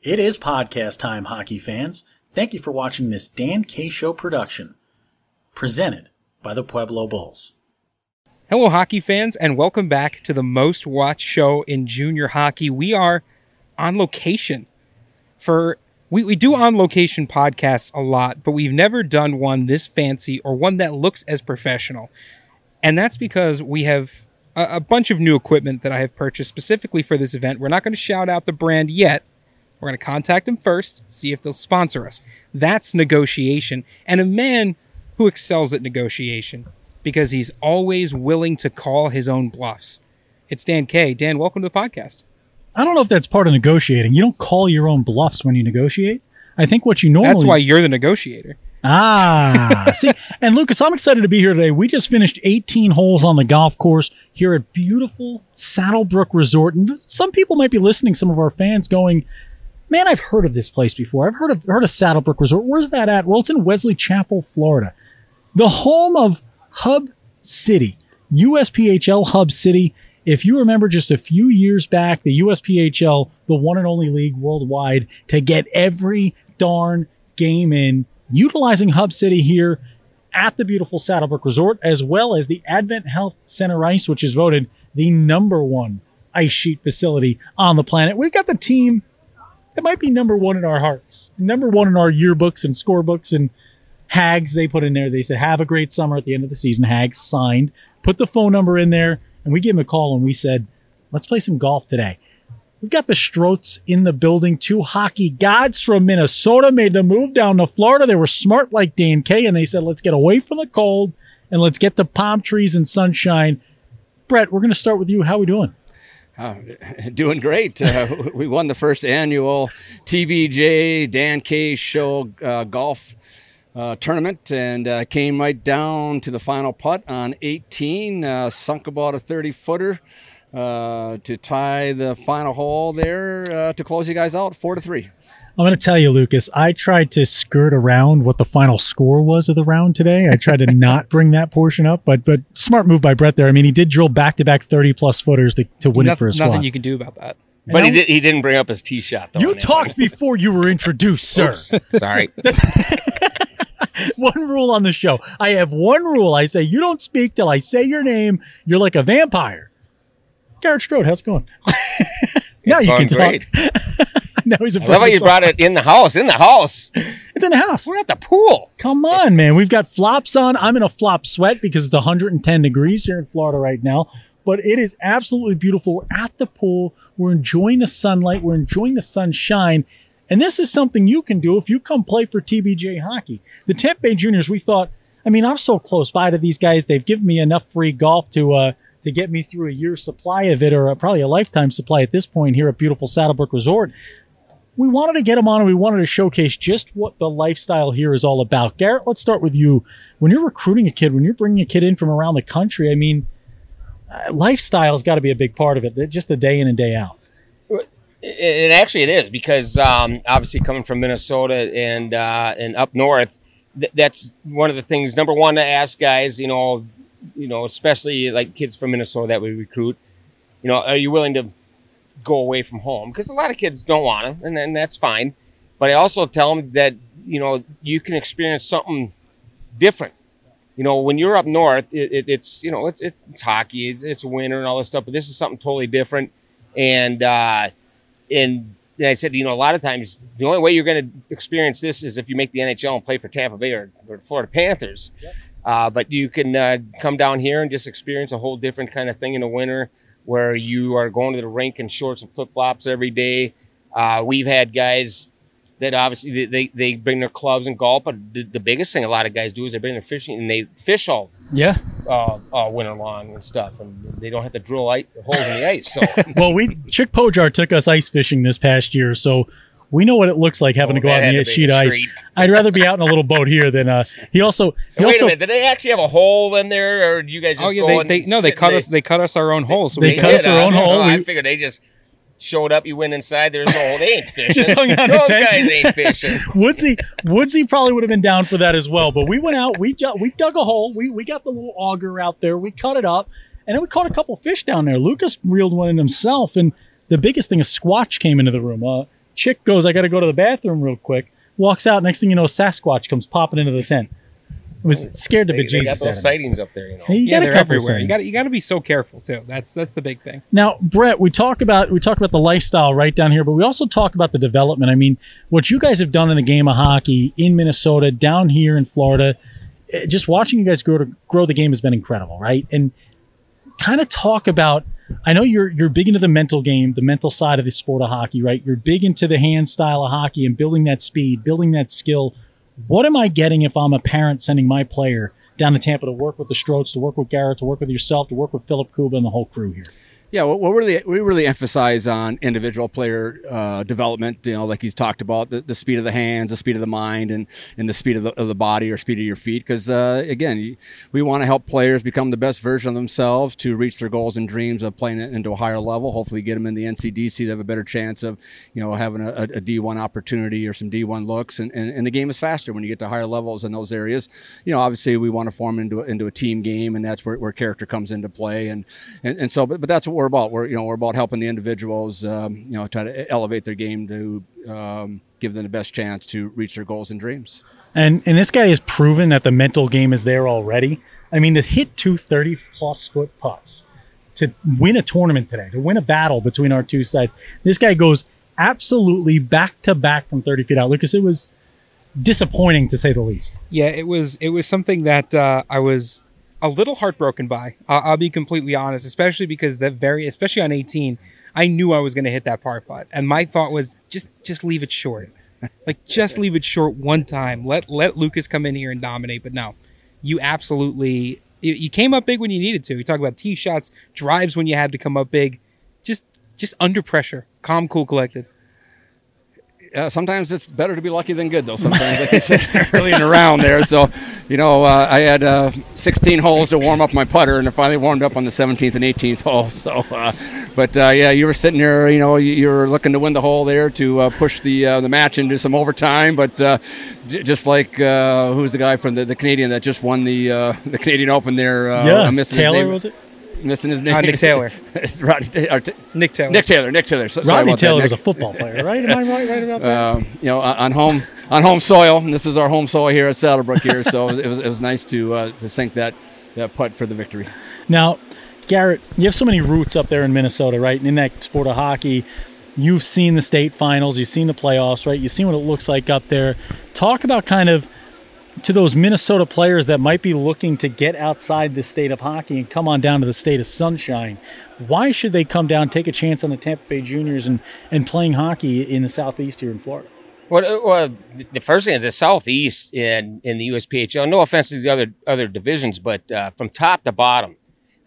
It is podcast time, hockey fans. Thank you for watching this Dan K Show production, presented by the Pueblo Bulls. Hello, hockey fans, and welcome back to the most watched show in junior hockey. We are on location for we, we do on location podcasts a lot, but we've never done one this fancy or one that looks as professional. And that's because we have a, a bunch of new equipment that I have purchased specifically for this event. We're not going to shout out the brand yet. We're going to contact them first, see if they'll sponsor us. That's negotiation. And a man who excels at negotiation because he's always willing to call his own bluffs. It's Dan K. Dan, welcome to the podcast. I don't know if that's part of negotiating. You don't call your own bluffs when you negotiate. I think what you normally That's why you're the negotiator. Ah, see, and Lucas, I'm excited to be here today. We just finished 18 holes on the golf course here at beautiful Saddlebrook Resort, and some people might be listening. Some of our fans going, "Man, I've heard of this place before. I've heard of heard of Saddlebrook Resort. Where's that at? Well, it's in Wesley Chapel, Florida, the home of Hub City, USPHL Hub City. If you remember just a few years back, the USPHL, the one and only league worldwide, to get every darn game in utilizing Hub City here at the beautiful Saddlebrook Resort, as well as the Advent Health Center Ice, which is voted the number one ice sheet facility on the planet. We've got the team that might be number one in our hearts, number one in our yearbooks and scorebooks and hags they put in there. They said, have a great summer at the end of the season. Hags signed, put the phone number in there, and we gave him a call and we said, let's play some golf today. We've got the Strots in the building. Two hockey gods from Minnesota made the move down to Florida. They were smart like Dan K, and they said, let's get away from the cold and let's get the palm trees and sunshine. Brett, we're going to start with you. How are we doing? Uh, doing great. Uh, we won the first annual TBJ Dan K Show uh, golf uh, tournament and uh, came right down to the final putt on 18, uh, sunk about a 30 footer to tie the final hole there to close you guys out four to three. I'm going to tell you, Lucas, I tried to skirt around what the final score was of the round today. I tried to not bring that portion up, but but smart move by Brett there. I mean, he did drill back to back 30 plus footers to, to win No- it for a squad. nothing you can do about that. But he, did, he didn't bring up his tee shot, though. You talked before you were introduced, sir. Sorry. one rule on the show. I have one rule. I say you don't speak till I say your name. You're like a vampire. Garrett Strot, how's it going? now It's you can going talk. now he's a I love how you brought it in the house. In the house. It's in the house. We're at the pool. Come on, man. We've got flops on. I'm in a flop sweat because it's 110 degrees here in Florida right now. But it is absolutely beautiful. We're at the pool. We're enjoying the sunlight. We're enjoying the sunshine. And this is something you can do if you come play for TBJ hockey. The Tampa Bay Juniors, we thought, I mean, I'm so close by to these guys. They've given me enough free golf to uh, to get me through a year's supply of it, or probably a lifetime supply at this point here at beautiful Saddlebrook Resort we wanted to get them on and we wanted to showcase just what the lifestyle here is all about. Garrett, let's start with you. When you're recruiting a kid, when you're bringing a kid in from around the country, I mean, uh, lifestyle's got to be a big part of it. Just a day in and day out. And actually, it is because um, obviously coming from Minnesota and uh, and up north, th- that's one of the things. Number one to ask guys, you know, you know, especially like kids from Minnesota that we recruit, you know, are you willing to go away from home? Because a lot of kids don't want to, and, and that's fine. But I also tell them that you know you can experience something different. You know, when you're up north, it, it, it's you know it's it's hockey, it's, it's winter and all this stuff, but this is something totally different. And uh, and and I said, you know, a lot of times the only way you're going to experience this is if you make the NHL and play for Tampa Bay or, or Florida Panthers. Uh, but you can uh, come down here and just experience a whole different kind of thing in the winter where you are going to the rink in shorts and flip flops every day. Uh, we've had guys that obviously they, they, bring their clubs and golf, but the, the biggest thing a lot of guys do is they bring their fishing and they fish all Yeah. uh, uh, winter long and stuff, and they don't have to drill ice, holes in the ice. So Well, we Chick Pojar took us ice fishing this past year, so we know what it looks like having Oh, to go out on had the sheet ice. I'd rather be out in a little boat here than uh. He also he wait also a minute, did they actually have a hole in there, or do you guys just Oh yeah, go they, and they no, they cut and us. They cut us our own hole. So They we cut us our huh? own hole. No, I figured they just showed up. You went inside. There's no hole. They ain't fishing. Just hung out Those guys ain't fishing. Woodsy Woodsy probably would have been down for that as well. But we went out, we got, we dug a hole, we we got the little auger out there, we cut it up, and then we caught a couple fish down there. Lucas reeled one in himself, and the biggest thing, a squatch came into the room. Uh, Chick goes, I got to go to the bathroom real quick. Walks out. Next thing you know, Sasquatch comes popping into the tent. It was scared to They, be they got Jesus. those sightings up there, you know. You yeah, got a they're everywhere. You got you got to be so careful too. That's that's the big thing. Now, Brett, we talk about we talk about the lifestyle right down here, but we also talk about the development. I mean, what you guys have done in the game of hockey in Minnesota, down here in Florida, eh, just watching you guys grow to grow the game has been incredible, right? And kind of talk about. I know you're you're big into the mental game, the mental side of the sport of hockey, right? You're big into the hand style of hockey and building that speed, building that skill. What am I getting if I'm a parent sending my player down to Tampa to work with the Strots, to work with Garrett, to work with yourself, to work with Philip Kuba and the whole crew here? Yeah, well, we really we really emphasize on individual player uh, development. You know, like he's talked about the, the speed of the hands, the speed of the mind, and and the speed of the, of the body or speed of your feet. Because uh, again, we want to help players become the best version of themselves to reach their goals and dreams of playing it into a higher level. Hopefully, get them in the NCDC. They have a better chance of you know having a, a D1 opportunity or some D1 looks. And, and and the game is faster when you get to higher levels in those areas. You know, obviously, we want to form into into a team game, and that's where, where character comes into play. And and, and so, but, but that's what we're about. We're you know we're about helping the individuals um, you know try to elevate their game to um, give them the best chance to reach their goals and dreams. And and this guy has proven that the mental game is there already. I mean, to hit two 30 plus foot putts, to win a tournament today, to win a battle between our two sides, this guy goes absolutely back to back from 30 feet out. Lucas, it was disappointing to say the least. Yeah, it was it was something that uh, I was a little heartbroken by. I'll, I'll be completely honest, especially because that very, especially on 18, I knew I was going to hit that par putt, and my thought was just just leave it short, like just leave it short one time. Let let Lucas come in here and dominate. But no, you absolutely you, you came up big when you needed to. You talk about tee shots, drives when you had to come up big, just just under pressure, calm, cool, collected. Uh, sometimes it's better to be lucky than good, though. Sometimes, like I said early in the round there. So, you know, uh, I had uh, 16 holes to warm up my putter, and I finally warmed up on the 17th and 18th hole. So, uh, but uh, yeah, you were sitting there, you know, you, you were looking to win the hole there to uh, push the uh, the match into some overtime. But uh, j- just like uh, who's the guy from the, the Canadian that just won the uh, the Canadian Open there? Uh, yeah, Taylor name. was it? Missing his name. Uh, Nick Taylor. Rodney Ta- or Ta- Nick Taylor. Nick Taylor. Nick Taylor. So, Rodney about that, Taylor was a football player, right? Am I right, right about that? um, you know, on home on home soil. And this is our home soil here at Saddlebrook here, so it was, it was, it was nice to uh, to sink that that putt for the victory. Now, Garrett, you have so many roots up there in Minnesota, right? And in that sport of hockey, you've seen the state finals, you've seen the playoffs, right? You've seen what it looks like up there. Talk about kind of to those Minnesota players that might be looking to get outside the state of hockey and come on down to the state of sunshine. Why should they come down, take a chance on the Tampa Bay Juniors and, and playing hockey in the Southeast here in Florida? Well, uh, well, the first thing is the Southeast in in the USPHL. No offense to the other other divisions, but uh, from top to bottom,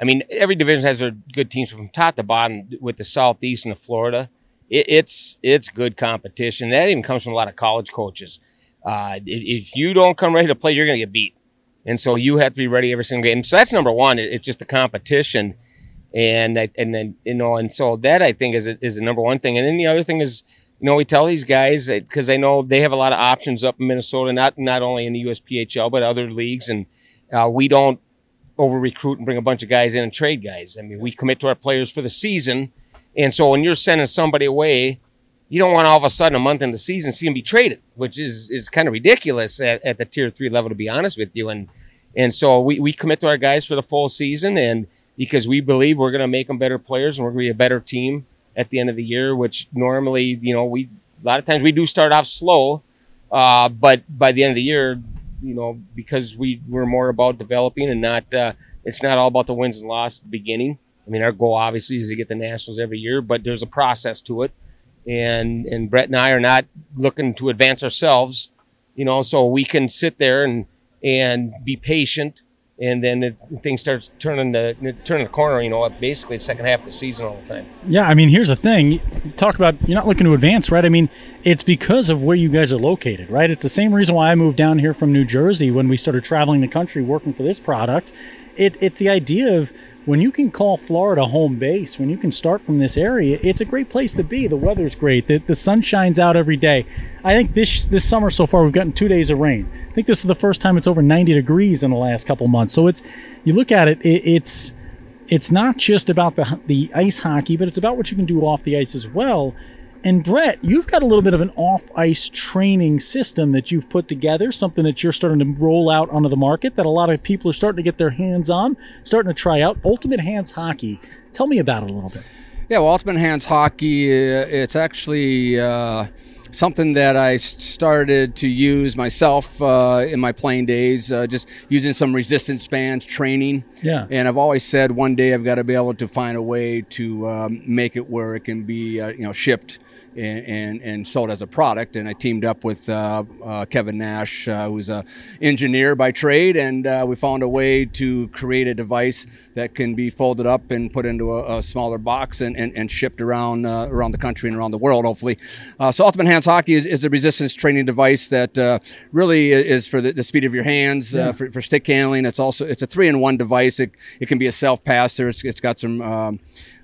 I mean, every division has their good teams. From top to bottom, with the Southeast and the Florida, it, it's it's good competition. That even comes from a lot of college coaches. Uh, if, if you don't come ready to play, you're going to get beat, and so you have to be ready every single game. So that's number one. It, it's just the competition, and and then you know, and so that I think is is the number one thing. And then the other thing is you know, we tell these guys because I know they have a lot of options up in Minnesota, not not only in the USPHL but other leagues, and uh, we don't over recruit and bring a bunch of guys in and trade guys. I mean, we commit to our players for the season, and so when you're sending somebody away, you don't want all of a sudden a month into the season see them be traded, which is is kind of ridiculous at, at the tier three level, to be honest with you. And and so we we commit to our guys for the full season, and because we believe we're going to make them better players and we're going to be a better team at the end of the year, which normally, you know, we a lot of times we do start off slow, uh, but by the end of the year, you know, because we we're more about developing and not uh, it's not all about the wins and losses at the beginning. I mean, our goal obviously is to get the nationals every year, but there's a process to it, and and Brett and I are not looking to advance ourselves, you know, so we can sit there and and be patient. And then it, things starts turning the turning the corner, you know, basically the second half of the season all the time. Yeah, I mean, here's the thing. Talk about you're not looking to advance, right? I mean, it's because of where you guys are located, right? It's the same reason why I moved down here from New Jersey when we started traveling the country working for this product. It, it's the idea of when you can call Florida home base, when you can start from this area, it's a great place to be. The weather's great. The, the sun shines out every day. I think this this summer so far we've gotten two days of rain. I think this is the first time it's over 90 degrees in the last couple months. So it's you look at it, it it's it's not just about the the ice hockey, but it's about what you can do off the ice as well. And Brett, you've got a little bit of an off ice training system that you've put together, something that you're starting to roll out onto the market that a lot of people are starting to get their hands on, starting to try out. Ultimate Hands Hockey. Tell me about it a little bit. Yeah, well, Ultimate Hands Hockey, uh, it's actually uh, something that I started to use myself uh, in my playing days, uh, just using some resistance bands training. Yeah. And I've always said one day I've got to be able to find a way to um, make it where it can be, uh, you know, shipped and, and, and sold as a product. And I teamed up with uh, uh, Kevin Nash, uh, who's an engineer by trade, and uh, we found a way to create a device that can be folded up and put into a, a smaller box and, and, and shipped around uh, around the country and around the world, hopefully. Uh, so Ultimate Hands Hockey is, is a resistance training device that uh, really is for the, the speed of your hands, uh, for, for stick handling. It's also it's a three in one device. It, it can be a self passer. It's, it's got some um,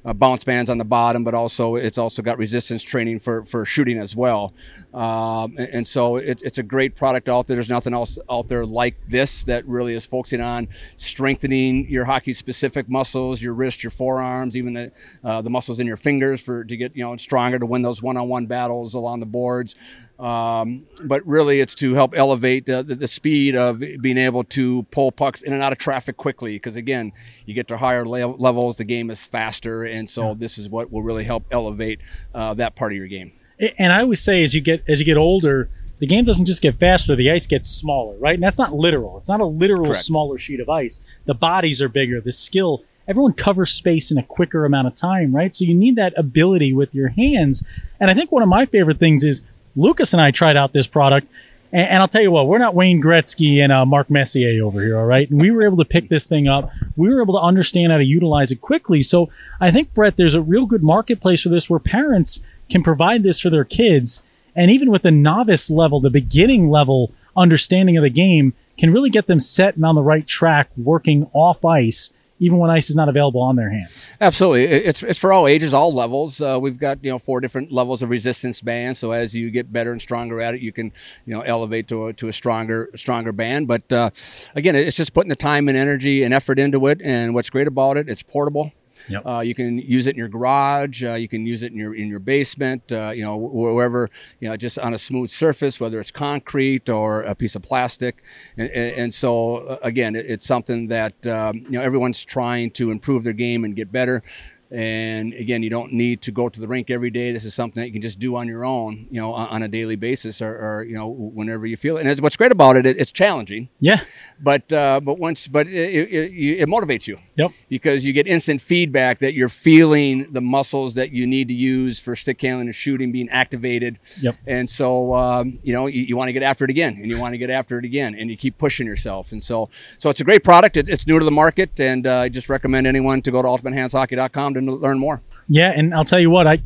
uh, bounce bands on the bottom, but also it's also got resistance training for, for shooting as well. Um, and, and so it, it's a great product out there. There's nothing else out there like this that really is focusing on strengthening your hockey specific muscles, your wrist, your forearms, even the, uh, the muscles in your fingers for to get you know stronger to win those one on one battles along the boards. Um, but really, it's to help elevate the, the, the speed of being able to pull pucks in and out of traffic quickly. Because again, you get to higher le- levels, the game is faster, and so this is what will really help elevate uh, that part of your game. And I always say, as you get as you get older, the game doesn't just get faster; the ice gets smaller, right? And that's not literal. It's not a literal Correct. smaller sheet of ice. The bodies are bigger. The skill. Everyone covers space in a quicker amount of time, right? So you need that ability with your hands. And I think one of my favorite things is Lucas and I tried out this product. And, and I'll tell you what, we're not Wayne Gretzky and uh, Mark Messier over here, all right? And we were able to pick this thing up. We were able to understand how to utilize it quickly. So I think, Brett, there's a real good marketplace for this where parents can provide this for their kids. And even with the novice level, the beginning level understanding of the game can really get them set and on the right track working off ice, even when ice is not available on their hands. Absolutely, it's it's for all ages, all levels. Uh, we've got you know four different levels of resistance bands. So as you get better and stronger at it, you can you know elevate to a, to a stronger stronger band. But uh, again, it's just putting the time and energy and effort into it. And what's great about it, it's portable. Yep. Uh, you can use it in your garage. Uh, you can use it in your in your basement. Uh, you know, wherever you know, just on a smooth surface, whether it's concrete or a piece of plastic. And, and, so, uh, again, it's something that um, you know everyone's trying to improve their game and get better. And again, you don't need to go to the rink every day. This is something that you can just do on your own, you know, on, a daily basis, or, or you know, whenever you feel it. And it's, what's great about it, it, it's challenging, Yeah. But uh, but once, but it, it, it, motivates you Yep. because you get instant feedback that you're feeling the muscles that you need to use for stick handling and shooting being activated. Yep. And so, um, you know, you, you want to get after it again and you want to get after it again and you keep pushing yourself. And so, so it's a great product. It, it's new to the market. And uh, I just recommend anyone to go to ultimatehandshockey.com to learn more. Yeah, and I'll tell you what, I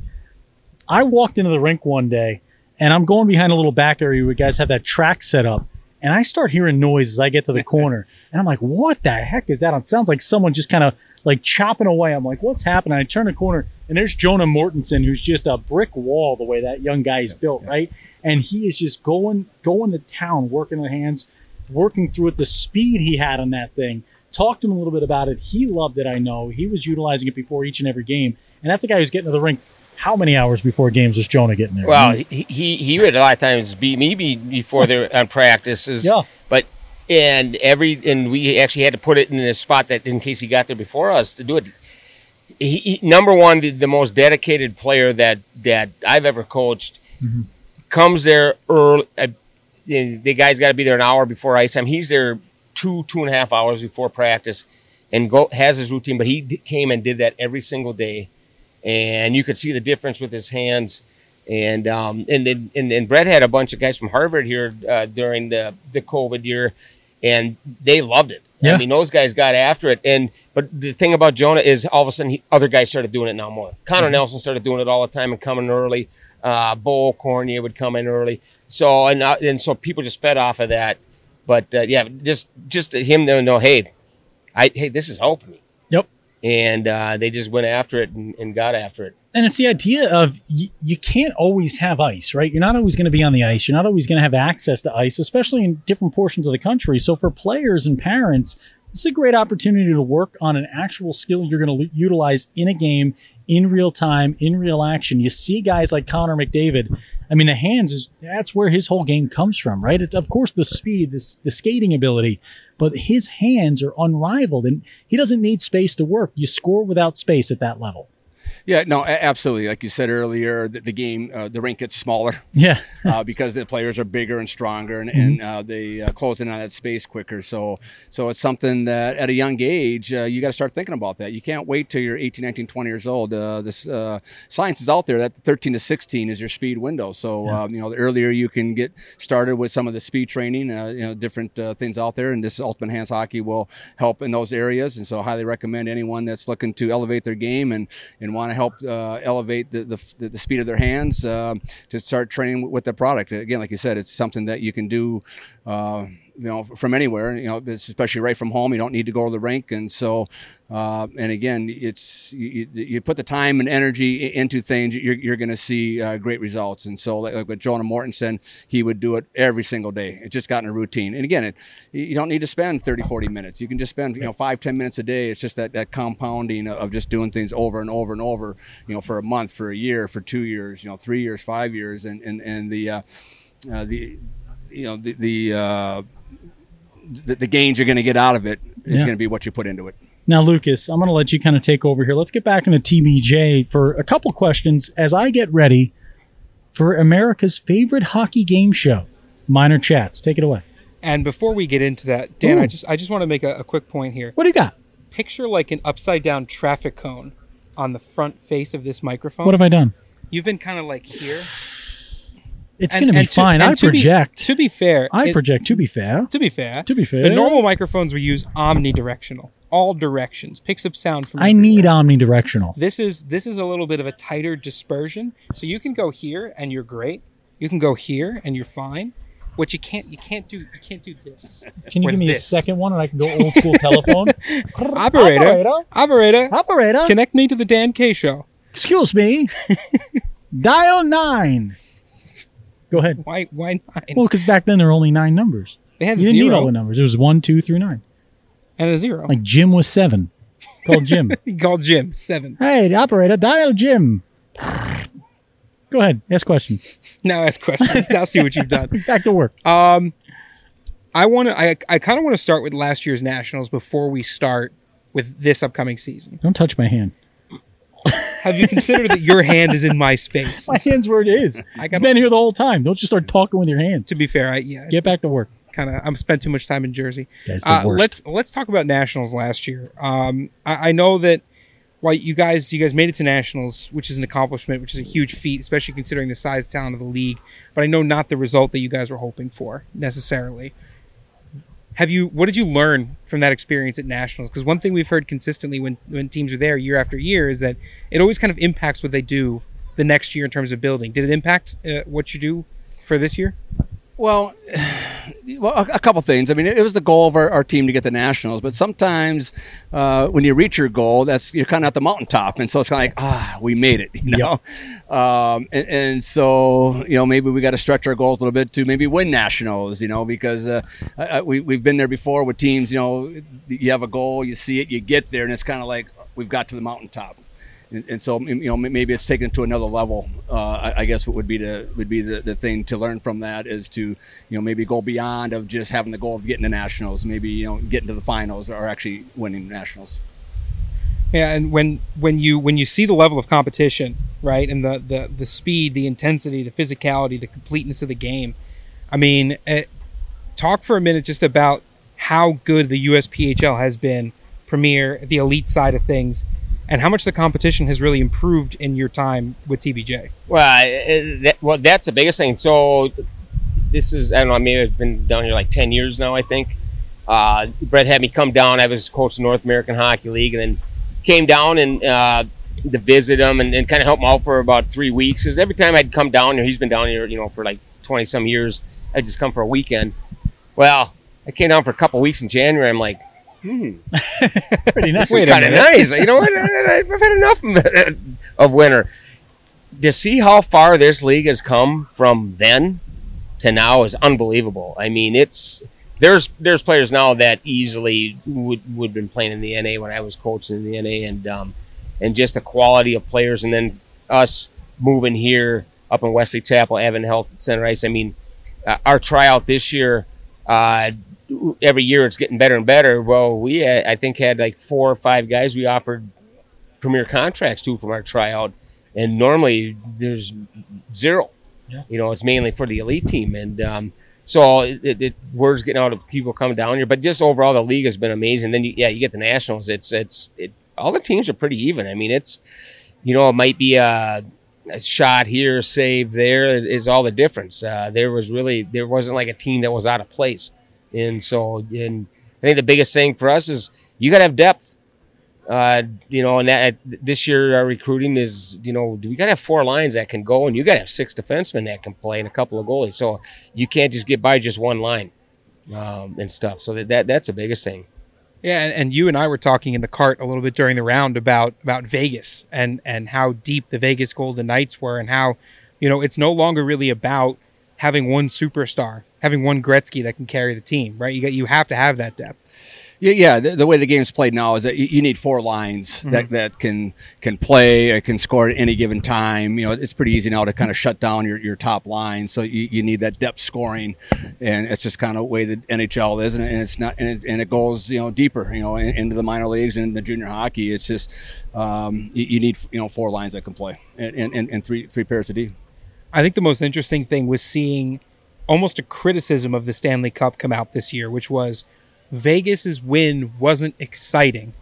I walked into the rink one day and I'm going behind a little back area where guys have that track set up. And I start hearing noise as I get to the corner. And I'm like, what the heck is that? It sounds like someone just kind of like chopping away. I'm like, what's happening? I turn the corner and there's Jonah Mortensen, who's just a brick wall the way that young guy is built, right? And he is just going going to town, working the hands, working through it, the speed he had on that thing. Talked to him a little bit about it. He loved it, I know. He was utilizing it before each and every game. And that's a guy who's getting to the rink. How many hours before games was Jonah getting there? Well, he, he he would a lot of times beat me before they're on practices. Yeah. But and every and we actually had to put it in a spot that in case he got there before us to do it. He, he- number one, the, the most dedicated player that that I've ever coached comes there early. Uh, the guy's got to be there an hour before ice time. He's there two two and a half hours before practice, and go has his routine. But he d- came and did that every single day, and you could see the difference with his hands. And um and then and, and Brett had a bunch of guys from Harvard here uh, during the the COVID year, and they loved it. Yeah. I mean, those guys got after it. And but the thing about Jonah is all of a sudden he, other guys started doing it now more. Connor Nelson started doing it all the time and coming early. Uh, Bo Cornier would come in early. So and uh, and so people just fed off of that. But uh, yeah, just just him to know, hey, I hey, this is helping me. And uh, they just went after it and, and got after it. And it's the idea of y- you can't always have ice, right? You're not always going to be on the ice. You're not always going to have access to ice, especially in different portions of the country. So for players and parents, it's a great opportunity to work on an actual skill you're going to utilize in a game in real time, in real action. You see guys like Connor McDavid. I mean, the hands is that's where his whole game comes from, right? It's of course the speed, this the skating ability, but his hands are unrivaled, and he doesn't need space to work. You score without space at that level. Yeah, no, absolutely. Like you said earlier, the, the game, uh, the rink gets smaller. Yeah, uh, because the players are bigger and stronger, and, Mm-hmm. and uh, they uh, close in on that space quicker. So, so it's something that at a young age uh, you got to start thinking about that. You can't wait till you're 18, 19, 20 years old. Uh, this uh, science is out there that 13 to 16 is your speed window. So, Yeah. um, you know, the earlier you can get started with some of the speed training, uh, you know, different uh, things out there, and this Ultimate Hands Hockey will help in those areas. And so, I highly recommend anyone that's looking to elevate their game and and want help uh, elevate the, the the speed of their hands um, to start training with the product. Again, like you said, it's something that you can do. Uh, you know, from anywhere. You know, especially right from home. You don't need to go to the rink, and so, uh, and again, it's you, you put the time and energy into things, you're, you're going to see uh, great results. And so, like, what Jonah Mortensen, he would do it every single day. it just got in a routine. And again, it, you don't need to spend 30, 40 minutes. You can just spend you know five, ten minutes a day. It's just that that compounding of just doing things over and over and over. You know, for a month, for a year, for two years, you know, three years, five years, and and and the uh, uh, the you know the the uh, the, the gains you're going to get out of it is Yeah. going to be what you put into it. Now, Lucas, I'm going to let you kind of take over here. Let's get back into TBJ for a couple questions as I get ready for America's favorite hockey game show, Minor Chats. Take it away. And before we get into that, Dan, Ooh. I just I just want to make a, a quick point here. What do you got? Picture like an upside down traffic cone on the front face of this microphone. What have I done? You've been kind of like here. It's going to be and fine. I and to be- project. To be, fair, I it- project. To be fair. To be fair, To be fair. the normal microphones we use omnidirectional, all directions, picks up sound from. I everywhere. need omnidirectional. This is this is a little bit of a tighter dispersion, so you can go here and you're great. You can go here and you're fine. What you can't you can't do you can't do this. Can you give me this. a second one and I can go old school telephone? Operator, Operator, operator, Operator. connect me to the Dan K show. Excuse me. Dial nine. Go ahead. Why why nine? Well, because back then there were only nine numbers. they had You didn't need all the numbers. It was one, two, through nine. and a zero. Like Jim was seven. Called Jim. he called Jim seven. hey, the operator, dial Jim. Go ahead. Ask questions. Now ask questions. now see what you've done. Back to work. Um, I want to. I I kind of want to start with last year's nationals before we start with this upcoming season. Don't touch my hand. Have you considered that your hand is in my space? My hand's where it is. I I've got been here the whole time. Don't just start talking with your hands. to be fair, I yeah. Get back to work. Kind of. I'm spent too much time in Jersey. Guys, the Uh, worst. let's let's talk about nationals last year. Um, I, I know that while you guys you guys made it to nationals, which is an accomplishment, which is a huge feat, especially considering the size talent of the league. But I know not the result that you guys were hoping for necessarily. Have you? What did you learn from that experience at nationals? Because one thing we've heard consistently when when teams are there year after year is that it always kind of impacts what they do the next year in terms of building. Did it impact uh, what you do for this year? Well, well, a, a couple things. I mean, it, was the goal of our, our team to get the nationals, but sometimes uh, when you reach your goal, that's you're kind of at the mountaintop, and so it's kind of like ah, we made it, you know. Um, and, and so you know maybe we got to stretch our goals a little bit to maybe win nationals, you know, because uh, I, I, we we've been there before with teams. You know, you have a goal, you see it, you get there, and it's kind of like we've got to the mountaintop. And, and so you know maybe it's taken it to another level. Uh, I, I guess what would be the would be the, the thing to learn from that is to you know maybe go beyond of just having the goal of getting to nationals. Maybe you know getting to the finals or actually winning nationals. Yeah, and when when you when you see the level of competition, right, and the the the speed, the intensity, the physicality, the completeness of the game, I mean, eh, talk for a minute just about how good the USPHL has been, Premier, the elite side of things, and how much the competition has really improved in your time with TBJ. Well, that, well, that's the biggest thing. So this is I don't know. I mean, I've been down here like ten years now. I think. Uh, Brett had me come down. I was coach of North American Hockey League, and then came down and uh, to visit him and, and kind of help him out for about three weeks. Because every time I'd come down here, he's been down here, you know, for like twenty some years. I'd just come for a weekend. Well, I came down for a couple weeks in January. I'm like, Pretty nice. this is kind of nice. You know what? I- I've had enough of winter. To see how far this league has come from then to now is unbelievable. I mean, it's there's there's players now that easily would would have been playing in the NA when I was coaching in the NA, and um, and just the quality of players, and then us moving here up in Wesley Chapel, Advent Health Center Ice. I mean, uh, our tryout this year. Uh, every year it's getting better and better. Well, we uh, I think had like four or five guys we offered premier contracts to from our tryout, and normally there's zero. Yeah. You know, it's mainly for the elite team, and um, so it, it, it word's getting out of people coming down here. But just overall, the league has been amazing. Then you, yeah, you get the nationals. It's it's it, all the teams are pretty even. I mean, it's you know it might be a, a shot here, save there is, is all the difference. Uh, there was really there wasn't like a team that was out of place, and so and I think the biggest thing for us is you got to have depth. Uh, you know, and that this year our recruiting is, you know, we got to have four lines that can go, and you got to have six defensemen that can play and a couple of goalies. So you can't just get by just one line um, and stuff. So that, that that's the biggest thing. Yeah, and, and you and I were talking in the cart a little bit during the round about about Vegas and and how deep the Vegas Golden Knights were, and how you know it's no longer really about having one superstar, having one Gretzky that can carry the team, right? You got you have to have that depth. Yeah, yeah. The, the way the game's played now is that you, you need four lines that, that can can play, can score at any given time. You know, it's pretty easy now to kind of shut down your, your top line. So you, you need that depth scoring, and it's just kind of the way the NHL is, and, and it's not, and it, and it goes you know deeper, you know, in, into the minor leagues and the junior hockey. It's just um, you, you need you know four lines that can play, and, and, and three three pairs of D. I think the most interesting thing was seeing almost a criticism of the Stanley Cup come out this year, which was Vegas's win wasn't exciting,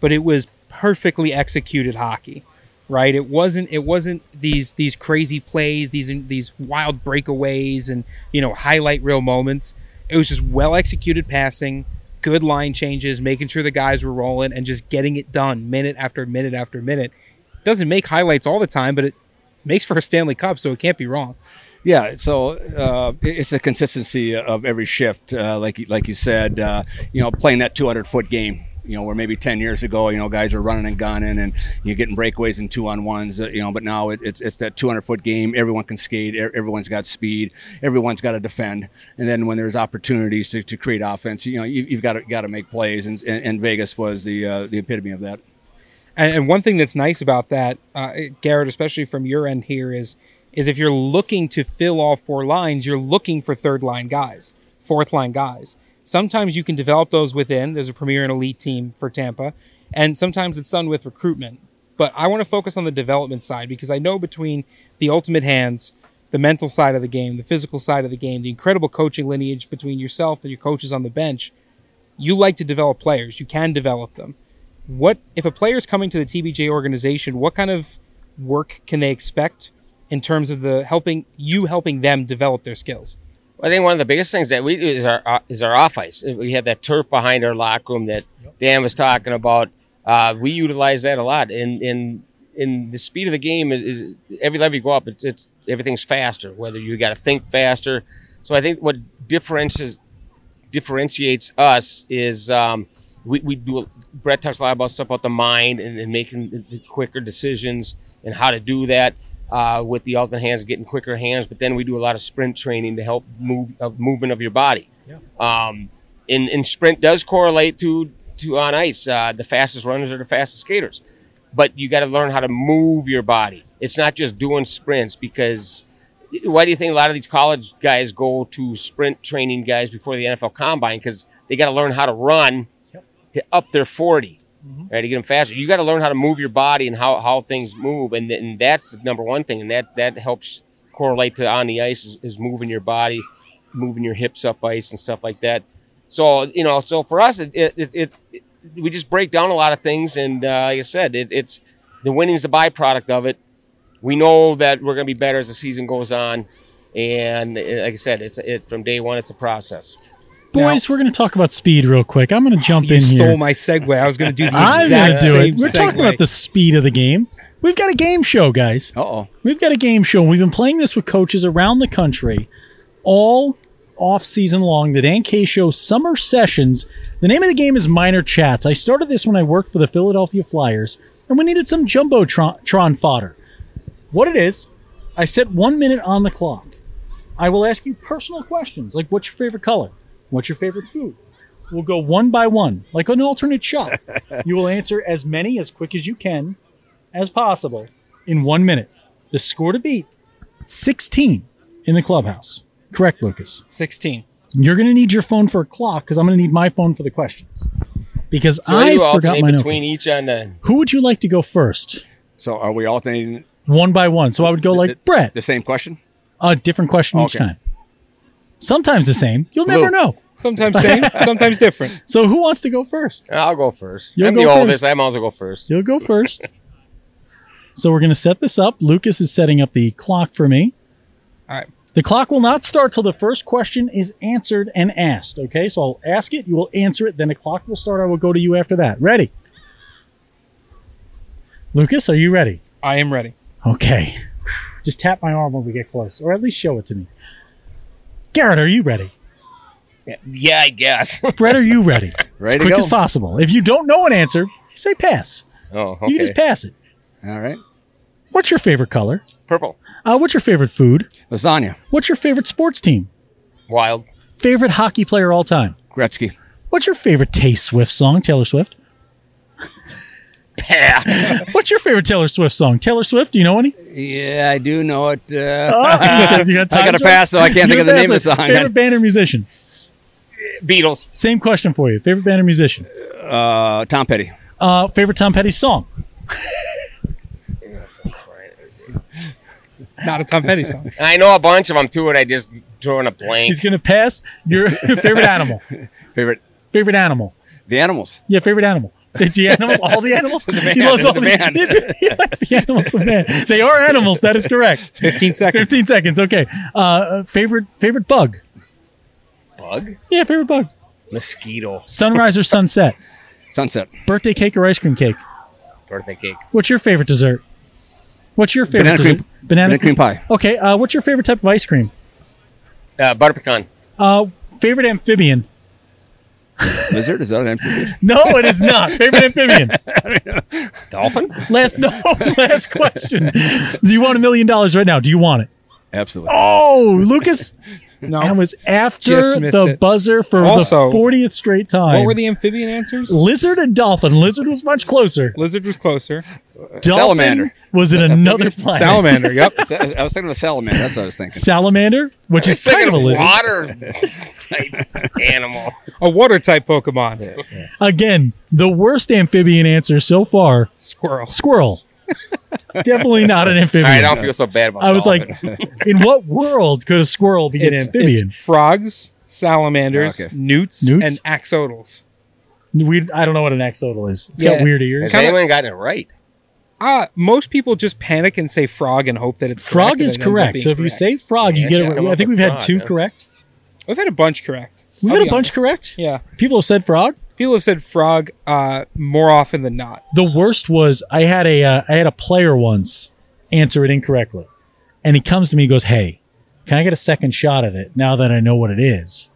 but it was perfectly executed hockey. Right? It wasn't it wasn't these these crazy plays, these these wild breakaways and, you know, highlight reel moments. It was just well executed passing, good line changes, making sure the guys were rolling and just getting it done minute after minute after minute. Doesn't make highlights all the time, but it makes for a Stanley Cup, so it can't be wrong. Yeah, so uh, it's the consistency of every shift, uh, like like you said. Uh, you know, playing that 200 foot game. You know, where maybe 10 years ago, you know, guys were running and gunning, and you're getting breakaways and two on ones. Uh, you know, but now it, it's it's that 200 foot game. Everyone can skate. Everyone's got speed. Everyone's got to defend. And then when there's opportunities to, to create offense, you know, you, you've got to got to make plays. And, and, Vegas was the uh, the epitome of that. And, and one thing that's nice about that, uh, Garrett, especially from your end here, is is if you're looking to fill all four lines, you're looking for third line guys, fourth line guys. Sometimes you can develop those within. There's a premier and elite team for Tampa, and sometimes it's done with recruitment. But I want to focus on the development side because I know between the ultimate hands, the mental side of the game, the physical side of the game, the incredible coaching lineage between yourself and your coaches on the bench, you like to develop players. You can develop them what if a player's coming to the TBJ organization? What kind of work can they expect in terms of the helping you helping them develop their skills? I think one of the biggest things that we do is our uh, is our off ice. We have that turf behind our locker room that Dan was talking about. Uh, we utilize that a lot, and in in the speed of the game is, is every level you go up, it's, it's everything's faster. Whether you got to think faster, so I think what differentiates differentiates us is um, we, we do Brett talks a lot about stuff about the mind and, and making the quicker decisions and how to do that uh, with the ultimate hands, getting quicker hands. But then we do a lot of sprint training to help move uh, movement of your body. Yeah. Um, and, and sprint does correlate to to on ice. Uh, the fastest runners are the fastest skaters, but you got to learn how to move your body. It's not just doing sprints because why do you think a lot of these college guys go to sprint training guys before the NFL combine? Because they got to learn how to run to up their 40, right? To get them faster. You got to learn how to move your body and how, how things move. And, and that's the number one thing. And that, that helps correlate to on the ice is, is moving your body, moving your hips up ice and stuff like that. So, you know, so for us, it, it, it, it we just break down a lot of things. And uh, like I said, it, it's the winning's a byproduct of it we know that we're going to be better as the season goes on. And like I said, it's it from day one. It's a process. Boys, we're going to talk about speed real quick. I'm going to jump You in stole here. my segue. I was going to do the I'm exact going to do same it. We're talking about the speed of the game. We've got a game show, guys. Oh. We've got a game show. We've been playing this with coaches around the country all off season long. The Dan K Show Summer Sessions. The name of the game is Minor Chats. I started this when I worked for the Philadelphia Flyers, and we needed some jumbotron fodder. What it is, I set one minute on the clock. I will ask you personal questions like what's your favorite color? What's your favorite food? We'll go one by one, like an alternate shot. you will answer as many as quick as you can, as possible, in one minute. The score to beat 16 in the clubhouse. Correct, Lucas. 16. You're going to need your phone for a clock because I'm going to need my phone for the questions. Because So I you forgot alternate my between notebook. each on the. Who would you like to go first? So are we alternating One by one. So I would go like Brett. the same question? A different question each time. Sometimes the same. You'll never Lou. know. Sometimes same, sometimes different. So who wants to go first? I'll go first. You'll I'm go the first. oldest. I might as well go first. You'll go first. so we're going to set this up. Lucas is setting up the clock for me. All right. The clock will not start till the first question is answered and asked. Okay, so I'll ask it, you will answer it, then the clock will start. I will go to you after that. Ready? Lucas, are you ready? I am ready. Okay. Just tap my arm when we get close, or at least show it to me. Garrett, are you ready? Yeah, I guess. Brett, are you ready? Ready as quick as possible. If you don't know an answer, say pass. oh, okay. You just pass it. All right. What's your favorite color? Purple. Uh, what's your favorite food? Lasagna. What's your favorite sports team? Wild. Favorite hockey player all time? Gretzky. What's your favorite Tay Swift song? Taylor Swift. Pass. What's your favorite Taylor Swift song? Taylor Swift? Do you know any? Yeah, I do know it. Uh, Oh, you got I got to Joe? pass, so I can't think of the gotta name of pass the it. song. Favorite band or musician? Beatles. Same question for you. Favorite band or musician? Uh, Tom Petty. Uh, favorite Tom Petty song? Not a Tom Petty song. I know a bunch of them too, and I just drawing a blank. He's gonna pass. Your favorite animal? Favorite. Favorite animal? The Animals. Yeah, favorite animal. The animals, all the animals. band, he loves all the the, band. he likes the animals. The band. They are animals. That is correct. 15 seconds. Fifteen seconds. Okay. Uh, favorite favorite bug? Bug. Yeah, favorite bug. Mosquito. Sunrise or sunset? Sunset. Birthday cake or ice cream cake? Birthday cake. What's your favorite dessert? What's your favorite Banana dessert? cream- Banana, banana cream pie. Okay. Uh, what's your favorite type of ice cream? Uh, butter pecan. Uh, favorite amphibian? Lizard. Is that an amphibian? No, it is not. Favorite amphibian. Dolphin. Last no. Last question. Do you want a million dollars right now? Do you want it? Absolutely. Oh, Lucas. No. That was after Just missed the it. buzzer for Also, the 40th straight time. What were the amphibian answers? Lizard and dolphin. Lizard was much closer. Lizard was closer. Dolphin Salamander. was in another planet. Salamander. Yep. I was thinking of a salamander. That's what I was thinking. Salamander, which is kind of a lizard. water type animal. A water type Pokemon. Again, the worst amphibian answer so far Squirrel. squirrel. Definitely not an amphibian. right, I don't feel so bad about. I was like, in what world could a squirrel be an It's, amphibian? it's frogs, salamanders, Okay. newts, Newts? and axolotls. We, I don't know what an axolotl is. It's Yeah. got weird ears. has kinda- anyone gotten it right? Uh, most people just panic and say frog and hope that it's correct, Frog and is it ends up correct. being So if you correct. say frog, you Yeah, get yeah, it. I right. I up think we've had frog, two yeah. correct. we've had a bunch correct. We've I'll had a be bunch honest. correct. Yeah, People have said frog. People have said frog uh, more often than not. The worst was I had a uh, I had a player once answer it incorrectly, and he comes to me and goes, "Hey, can I get a second shot at it now that I know what it is?"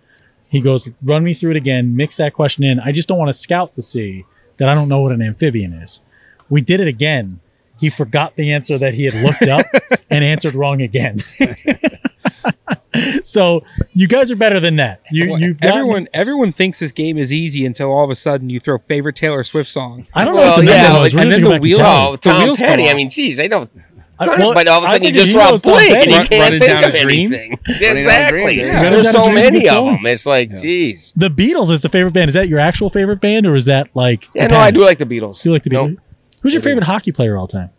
He goes, "Run me through it again. Mix that question in. I just don't want to scout to see that I don't know what an amphibian is." We did it again. He forgot the answer that he had looked up and answered wrong again. so you guys are better than that. You, Well, you've gotten- everyone everyone thinks this game is easy until all of a sudden you throw favorite Taylor Swift song. I don't know what the yeah, was. like- and then go the back wheels- Oh, you. the Tom wheels Petty. I mean, geez, I know. I- well, but all of a I sudden you just he draw a blank and you can't Running think Down of a Dream? anything. Running Down a exactly. Dream, yeah. There's so Dream's a good many of them. It's like, geez. The Beatles is the favorite band. Is that your actual favorite band, or is that like? Yeah, no, I do like the Beatles. Do you like the No. Beatles? Who's your favorite hockey player all time?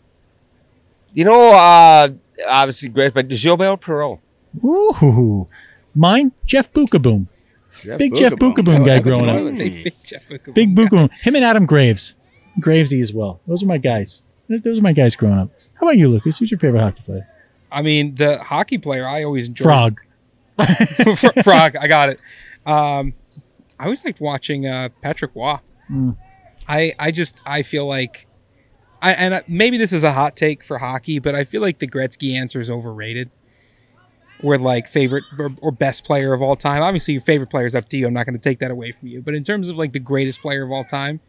You know, uh, obviously great, but Gilbert Perreault. Ooh, mine Jeff Beukeboom, Big Jeff Beukeboom Oh, guy growing up. Big, big Jeff Beukeboom. big Beukeboom. Him and Adam Graves, Gravesy as well. Those are my guys. Those are my guys growing up. How about you, Lucas? Who's your favorite hockey player? I mean, the hockey player I always enjoyed. Frog. Frog. I got it. Um, I always liked watching uh, Patrick Roy. Mm. I I just I feel like, I and uh, maybe this is a hot take for hockey, but I feel like the Gretzky answer is overrated. We're like favorite or, or best player of all time. Obviously, your favorite player is up to you. I'm not going to take that away from you. But in terms of like the greatest player of all time,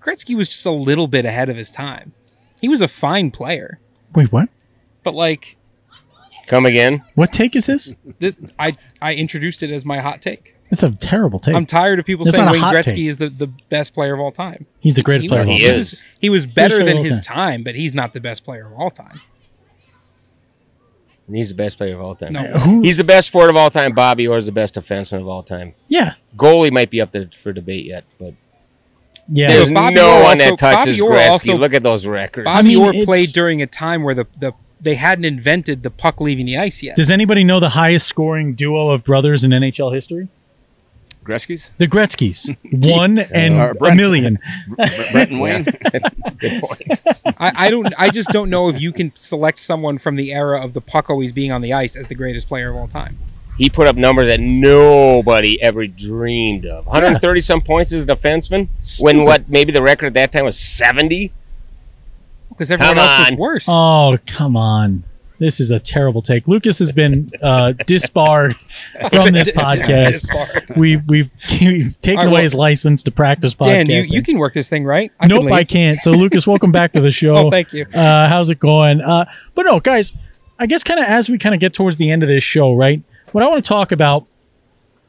Gretzky was just a little bit ahead of his time. He was a fine player, Wait, what? but like Come again. What take is this? this, I I introduced it as my hot take. It's a terrible take. I'm tired of people That's saying not Wayne Gretzky take. is the, the best player of all time. He's the greatest He player was, of all He time. is. He was better than his time. time, but he's not the best player of all time. And he's the best player of all time. No. Who? He's the best forward of all time. Bobby Orr is the best defenseman of all time. Yeah, Goalie might be up there for debate yet, but yeah. there's Bobby no Orr one also- that touches Bobby Orr Gretzky. also- Look at those records. Bobby mean, Orr played during a time where the, the they hadn't invented the puck leaving the ice yet. Does anybody know the highest scoring duo of brothers in NHL history? Gretzky's, The Gretzky's, one and Uh, a million. Brett and Wayne. Good point. I, I don't. I just don't know if you can select someone from the era of the puck always being on the ice as the greatest player of all time. he put up numbers that nobody ever dreamed of. 130 some points as a defenseman. When what? Maybe the record at that time was 70. Because everyone Come else was worse. Oh, come on. This is a terrible take. Lucas has been uh, disbarred from this podcast. Disbarred. We've we've, we've taken All right, away well, his license to practice. Dan, you, you can work this thing, right? I can nope, I can't. So, Lucas, welcome back to the show. Oh, thank you. Uh, how's it going? Uh, but no, guys, I guess kind of as we kind of get towards the end of this show, right? What I want to talk about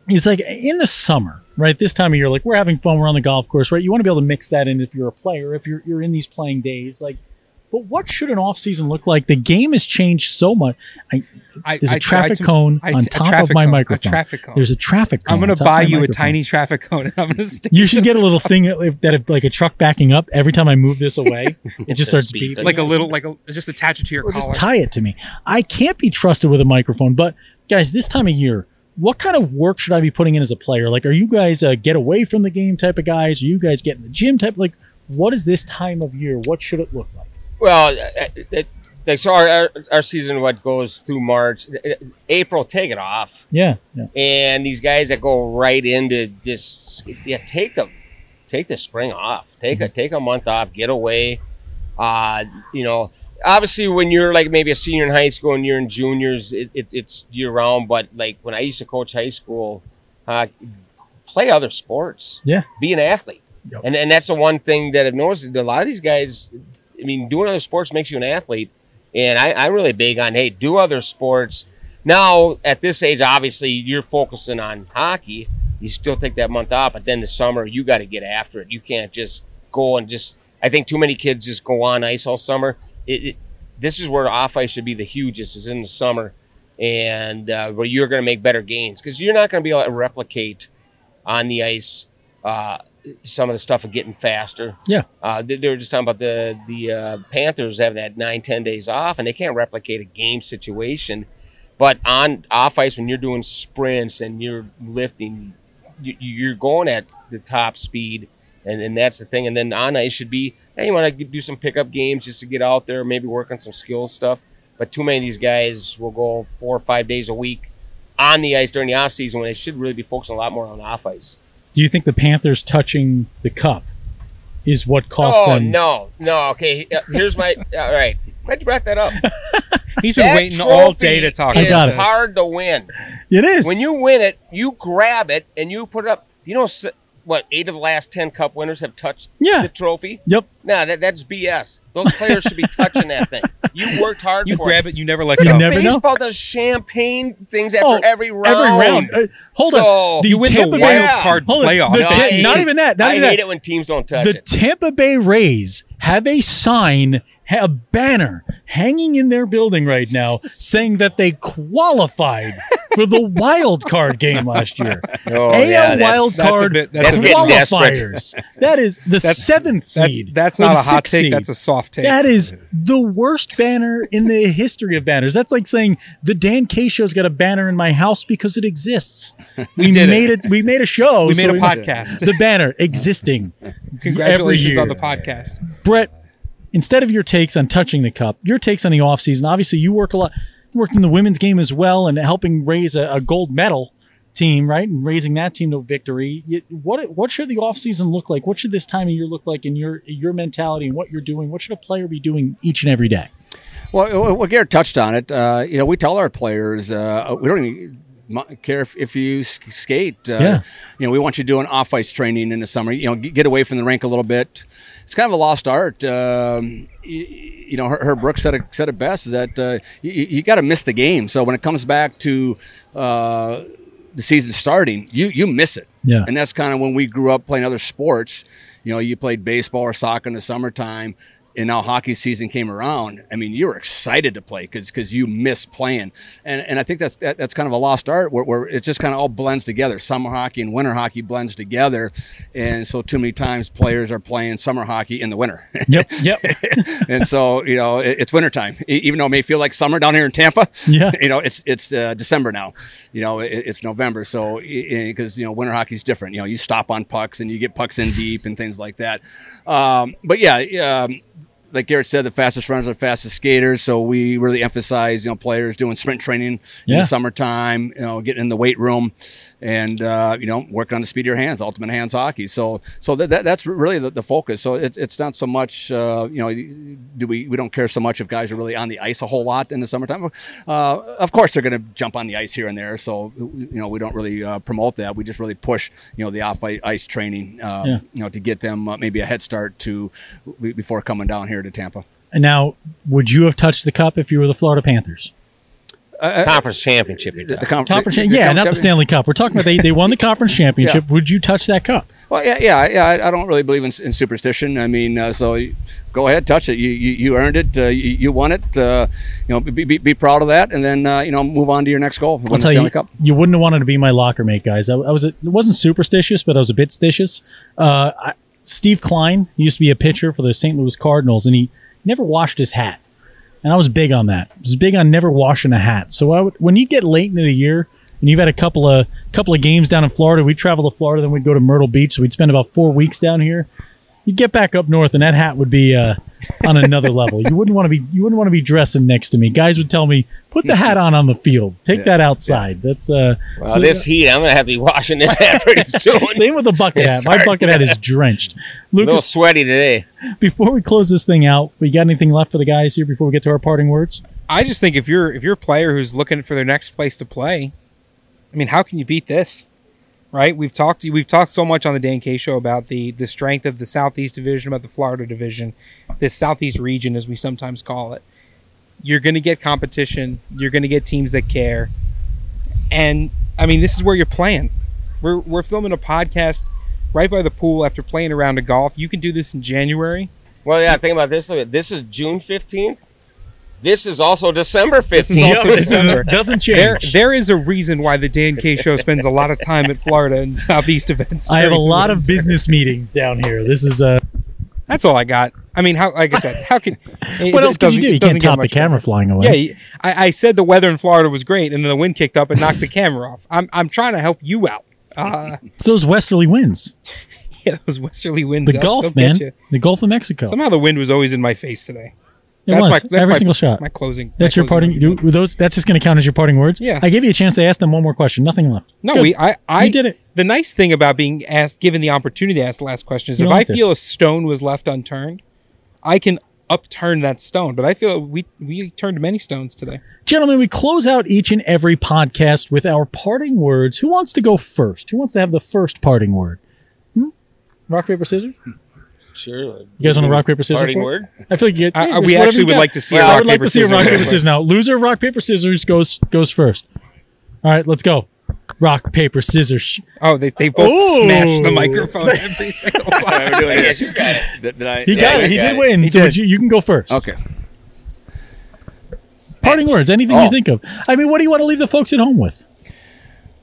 is like in the summer, right? This time of year, like we're having fun, we're on the golf course, right? You want to be able to mix that in if you're a player, if you're you're in these playing days, like. But what should an off season look like? The game has changed so much. I, I, there's a I traffic to- cone I- on top of my cone, a microphone. traffic cone. There's a traffic cone. I'm going to buy my you a tiny traffic cone, and I'm going to stick. You should get a little top. thing that, that if, like a truck backing up. Every time I move this away, it just starts Beep. beeping. like a little, like a just attach it to your or collar. just tie it to me. I can't be trusted with a microphone. But guys, this time of year, what kind of work should I be putting in as a player? Like, are you guys uh, get away from the game type of guys? Are you guys get in the gym type? Like, what is this time of year? What should it look like? Well, uh, it, like so, our, our our season what goes through March, Uh, April, take it off, Yeah, yeah. and these guys that go right into this, yeah, take them, take the spring off, take a take a month off, get away. Uh, you know, obviously when you're like maybe a senior in high school and you're in juniors, it, it, it's year round. But like when I used to coach high school, uh, play other sports Yeah. be an athlete. Yep. And and that's the one thing that I've noticed. A lot of these guys, I mean, doing other sports makes you an athlete. And I, I'm really big on hey, do other sports. Now at this age, obviously you're focusing on hockey. You still take that month off, but then the summer you got to get after it. You can't just go and just. I think too many kids just go on ice all summer. It, it, this is where off ice should be the hugest is in the summer, and uh, where you're going to make better gains because you're not going to be able to replicate on the ice uh, some of the stuff of getting faster. Yeah. Uh, they, they were just talking about the the uh, Panthers having that nine ten days off, and they can't replicate a game situation. But on off ice, when you're doing sprints and you're lifting, you, you're going at the top speed, and, and that's the thing. And then on ice should be, hey, you want to do some pickup games just to get out there, maybe work on some skill stuff. But too many of these guys will go four or five days a week on the ice during the off season when they should really be focusing a lot more on off ice. Do you think the Panthers touching the cup is what cost oh them? no, no. Okay, uh, here's my. All right, glad you brought that up. He's been That waiting all day to talk I is got about it. hard to win. It is. When you win it, you grab it and you put it up. You know s- what? Eight of the last ten Cup winners have touched Yeah. the trophy. Yep. No, that, that's BS. Those players should be touching that thing. You worked hard You for grab it, you never let You go. never- know. Baseball does champagne things after Oh, every round. Every round. Uh, hold So- on. you win Tampa the Bay- card hold on. playoff. The No, Ta- not even that. Not I even hate that. it when teams don't touch the it. The Tampa Bay Rays have a sign, ha- a banner hanging in their building right now saying that they qualified for the wild card game last year. Oh, AL yeah, that's- wild card bit- that's bit desperate. qualifiers. That is the That's- seventh That's seed. that's or not a hot take. seed. That's a soft take. That is the worst banner in the history of banners. That's like saying the Dan K show's got a banner in my house because it exists. We, did it. made it. We made a show. we made so a podcast. The banner existing. Congratulations every on the podcast. Brett, instead of your takes on touching the cup, your takes on the offseason. Obviously, you work a lot. You worked in the women's game as well and helping raise a, a gold medal team, right? And raising that team to victory. You- What what should the offseason look like? What should this time of year look like in your your mentality and what you're doing? What should a player be doing each and every day? Well, well, Garrett touched on it. Uh, you know, we tell our players uh, we don't even care if, if you skate. Uh, Yeah. You know, we want you doing off ice training in the summer. You know, get away from the rink a little bit. It's kind of a lost art. Um, you, you know, her, Herb Brooks said it, said it best is that uh, you, you got to miss the game. So when it comes back to uh, the season starting, you you miss it. Yeah. And that's kind of when we grew up playing other sports. You know, you played baseball or soccer in the summertime and now hockey season came around, I mean, you were excited to play because because you miss playing, and and I think that's that, that's kind of a lost art where, where it just kind of all blends together. Summer hockey and winter hockey blends together, and so too many times players are playing summer hockey in the winter. Yep. Yep. and so you know it, it's wintertime, even though it may feel like summer down here in Tampa. Yeah. you know it's it's uh, December now. You know it, it's November, so because you know winter hockey is different. You know you stop on pucks and you get pucks in deep and things like that. Um, but yeah. Um, like Garrett said, the fastest runners are the fastest skaters. So we really emphasize, you know, players doing sprint training in the summertime, you know, getting in the weight room and, uh, you know, working on the speed of your hands, ultimate hands hockey. So, so that, that that's really the, the focus. So it's, it's not so much, uh, you know, do we, we don't care so much if guys are really on the ice a whole lot in the summertime. Uh, of course they're going to jump on the ice here and there. So, you know, we don't really uh, promote that. We just really push, you know, the off ice training, uh, Yeah. you know, to get them uh, maybe a head start to before coming down here to Tampa. And now, would you have touched the cup if you were the Florida Panthers? Conference championship. you're The talking. Conference, the- cha- the yeah, not the Stanley Cup. We're talking about they, they won the conference championship. Yeah. Would you touch that cup? Well, yeah, yeah, yeah. I, I don't really believe in, in superstition. I mean, uh, so go ahead, touch it. You you, you earned it. Uh, you, you won it. Uh, you know, be, be, be proud of that, and then uh, you know move on to your next goal. I'll tell you, Cup. you wouldn't have wanted to be my locker mate, guys. I, I was, a, it wasn't superstitious, but I was a bit stitious. Uh, I, Steve Kline used to be a pitcher for the St. Louis Cardinals, and he never washed his hat. And I was big on that. I was big on never washing a hat. So would, when you get late into the year and you've had a couple of couple of games down in Florida, we'd travel to Florida, then we'd go to Myrtle Beach. So we'd spend about four weeks down here. You'd get back up north, and that hat would be uh, on another level. You wouldn't want to be you wouldn't want to be dressing next to me. Guys would tell me, "Put the hat on on the field. Take that outside." That's uh. Well, so- this heat, I'm gonna have to be washing this hat pretty soon. same with the bucket hat. My bucket hat is drenched. A little sweaty today. before we close this thing out, we got anything left for the guys here before we get to our parting words? I just think if you're if you're a player who's looking for their next place to play, I mean, how can you beat this? Right? We've talked we've talked so much on the Dan K show about the the strength of the Southeast Division, about the Florida Division, this Southeast region as we sometimes call it. You're going to get competition. You're going to get teams that care. And I mean, this is where you're playing. We're we're filming a podcast right by the pool after playing around a golf. You can do this in January. Well, yeah. Think about this. This is June 15th. This is also December 15th. This is also Yep, this is- December. doesn't There, change. there is a reason why the Dan K show spends a lot of time at Florida and Southeast events. I have a during the lot of business meetings down here. This is uh, That's all I got. I mean, how? Like I said, how can? what it else can you doesn't- do? it You can't top the camera better. flying away. Yeah, I, I said the weather in Florida was great, and then the wind kicked up and knocked the camera off. I'm, I'm trying to help you out. Uh, So those westerly winds, yeah, those westerly winds. the they'll- Gulf, they'll man, the Gulf of Mexico. Somehow the wind was always in my face today. It That's was my that's every my, single shot. My closing. That's my your closing parting. those. That's just going to count as your parting words. Yeah. I gave you a chance to ask them one more question. Nothing left. No, Good. we. I. I You did it. The nice thing about being asked, given the opportunity to ask the last question, is You if I feel a stone was left unturned, I can upturn that stone. But I feel we we turned many stones today. Gentlemen, we close out each and every podcast with our parting words. Who wants to go first? Who wants to have the first parting word? Hmm? Rock paper scissors. Sure. You guys want a rock paper scissors? Parting word? I feel like you. I- I- yeah, Uh, we actually you would got. like to see a Well, I would like to see a rock paper scissors now. Loser of rock paper scissors goes goes first. All right, let's go. Rock paper scissors. Oh, they, they both Ooh. smashed the microphone every single time. I guess you got it. Did, did I? He Yeah, got it. He got did it. win. He so did. You, you can go first. Okay. Parting words. Anything Oh. you think of. I mean, what do you want to leave the folks at home with?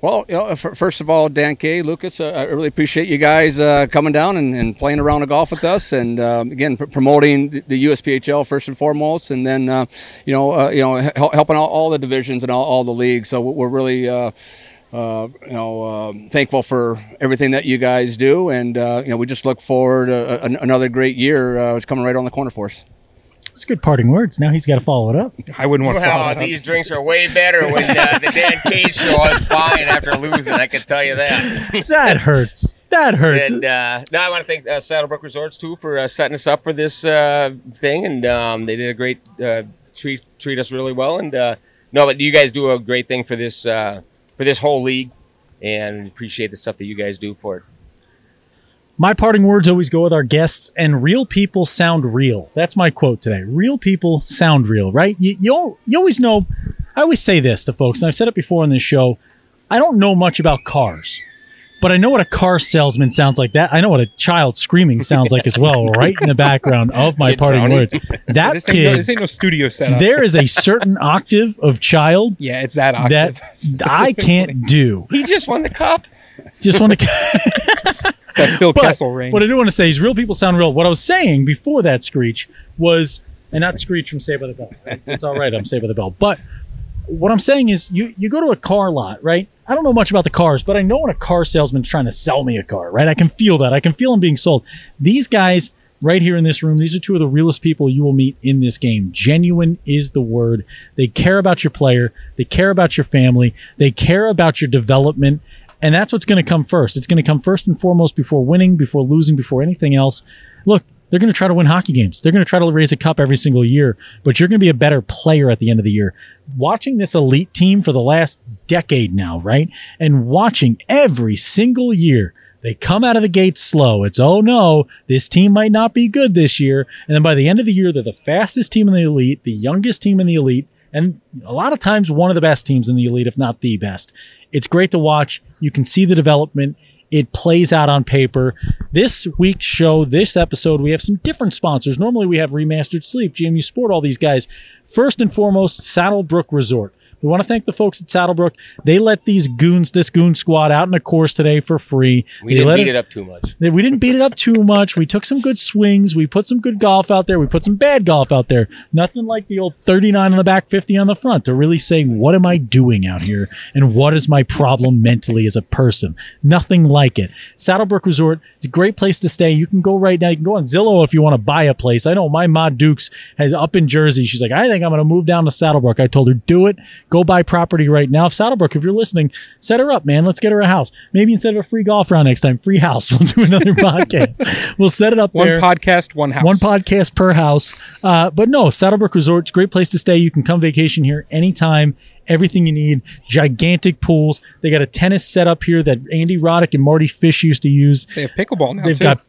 Well, you know, first of all, Dan K, Lucas, uh, I really appreciate you guys uh, coming down and, and playing around of golf with us, and um, again pr- promoting the- USPHL first and foremost, and then uh, you know, uh, you know, hel- helping all, all the divisions and all, all the leagues. So we're really. Uh, uh, you know, um, thankful for everything that you guys do, and uh, you know, we just look forward to an- another great year. Uh, it's coming right on the corner for us. It's good parting words. Now he's got to follow it up. I wouldn't want to follow Well, that up. these drinks are way better when uh, the Dan K show is fine after losing. I can tell you that. That hurts. That hurts. And uh, now I want to thank uh, Saddlebrook Resorts too for uh, setting us up for this uh, thing, and um, they did a great uh, treat treat us really well. And uh, no, but you guys do a great thing for this uh, for this whole league, and appreciate the stuff that you guys do for it. My parting words always go with our guests, and real people sound real. That's my quote today. Real people sound real, right? You, you, you always know, I always say this to folks, and I've said it before on this show I don't know much about cars, but I know what a car salesman sounds like. That I know what a child screaming sounds like as well, right in the background of my Kid parting words. That This ain't, no, kid, this ain't no studio setup. there is a certain octave of child yeah, it's that octave. that I can't do. He just won the cup. Just won the to. It's that Phil But Kessel range. what I do want to say is real people sound real. What I was saying before that screech was, and not screech from Saved by the Bell. It's all right. I'm Saved by the Bell. But what I'm saying is, you you go to a car lot, right? I don't know much about the cars, but I know when a car salesman's trying to sell me a car, right? I can feel that. I can feel them being sold. These guys right here in this room, these are two of the realest people you will meet in this game. Genuine is the word. They care about your player. They care about your family. They care about your development. And that's what's going to come first. It's going to come first and foremost before winning, before losing, before anything else. Look, they're going to try to win hockey games. They're going to try to raise a cup every single year, but you're going to be a better player at the end of the year. Watching this elite team for the last decade now, right? And watching every single year, they come out of the gate slow. It's, oh no, this team might not be good this year. And then by the end of the year, they're the fastest team in the elite, the youngest team in the elite, and a lot of times one of the best teams in the elite, if not the best. It's great to watch. You can see the development. It plays out on paper. This week's show, this episode, we have some different sponsors. Normally we have Remastered Sleep, GMU Sport, all these guys. First and foremost, Saddlebrook Resort. We want to thank the folks at Saddlebrook. They let these goons, this goon squad out in the course today for free. We They didn't beat it up too much. they- We didn't beat it up too much. We took some good swings. We put some good golf out there. We put some bad golf out there. Nothing like the old 39 on the back, 50 on the front to really say, what am I doing out here? And what is my problem mentally as a person? Nothing like it. Saddlebrook Resort, it's a great place to stay. You can go right now. You can go on Zillow if you want to buy a place. I know my Ma Dukes has up in Jersey. She's like, I think I'm going to move down to Saddlebrook. I told her, do it. Go buy property right now. If Saddlebrook, if you're listening, set her up, man. Let's get her a house. Maybe instead of a free golf round next time, free house. We'll do another podcast. We'll set it up one there. podcast, one house. One podcast per house. Uh, but no, Saddlebrook Resort, it's a great place to stay. You can come vacation here anytime. Everything you need, gigantic pools. They got a tennis setup here that Andy Roddick and Mardy Fish used to use. They have pickleball now They've too. got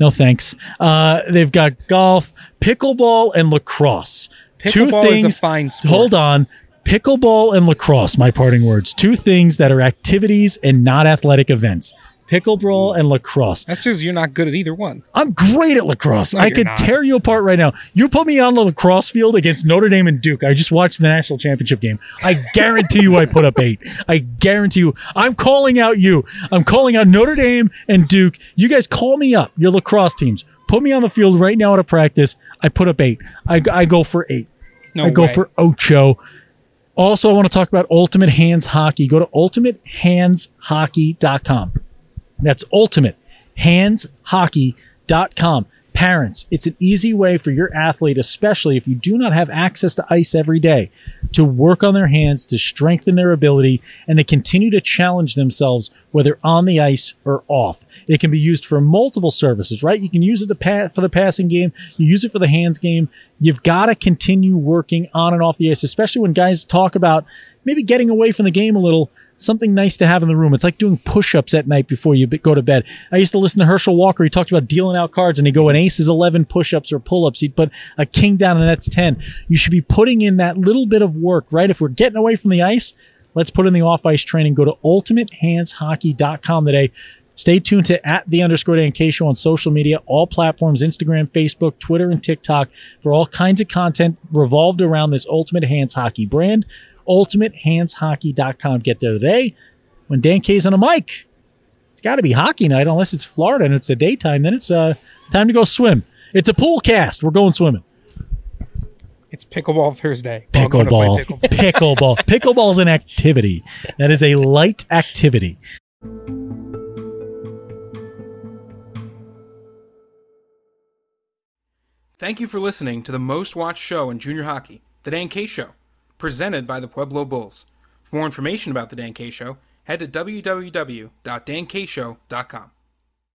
no thanks. Uh, they've got golf, pickleball, and lacrosse. Two Pickleball a things. Hold on. Pickleball and lacrosse, my parting words. Two things that are activities and not athletic events. Pickleball and lacrosse. That's just you're not good at either one. I'm great at lacrosse. I could not. tear you apart right now. You put me on the lacrosse field against Notre Dame and Duke. I just watched the national championship game. I guarantee you I put up eight. I guarantee you. I'm calling out you. I'm calling out Notre Dame and Duke. You guys call me up, your lacrosse teams. Put me on the field right now at a practice. I put up eight. I, I go for eight. No I go way. for ocho. Also, I want to talk about Ultimate Hands Hockey. Go to ultimatehandshockey.com. That's ultimatehandshockey.com. Parents, it's an easy way for your athlete, especially if you do not have access to ice every day, to work on their hands, to strengthen their ability, and to continue to challenge themselves, whether on the ice or off. It can be used for multiple services, right? You can use it for the passing game, you use it for the hands game. You've got to continue working on and off the ice, especially when guys talk about maybe getting away from the game a little something nice to have in the room. It's like doing push-ups at night before you go to bed. I used to listen to Herschel Walker. He talked about dealing out cards and he'd go, an ace is 11 push-ups or pull-ups. He'd put a king down and that's 10. You should be putting in that little bit of work, right? If we're getting away from the ice, let's put in the off-ice training. Go to ultimatehandshockey.com today. Stay tuned to at the underscore Dan K show on social media, all platforms, Instagram, Facebook, Twitter, and TikTok for all kinds of content revolved around this Ultimate Hands Hockey brand. UltimateHandsHockey.com. Get there today. When Dan K's on a mic, it's got to be hockey night, unless it's Florida and it's the daytime. Then it's uh, time to go swim. It's a pool cast. We're going swimming. It's pickleball Thursday. Well, I'm gonna play Pickleball. pickleball. Pickleball. Pickleball is an activity. That is a light activity. Thank you for listening to the most watched show in junior hockey, The Dan K Show, presented by the Pueblo Bulls. For more information about The Dan K Show, head to www.dankshow.com.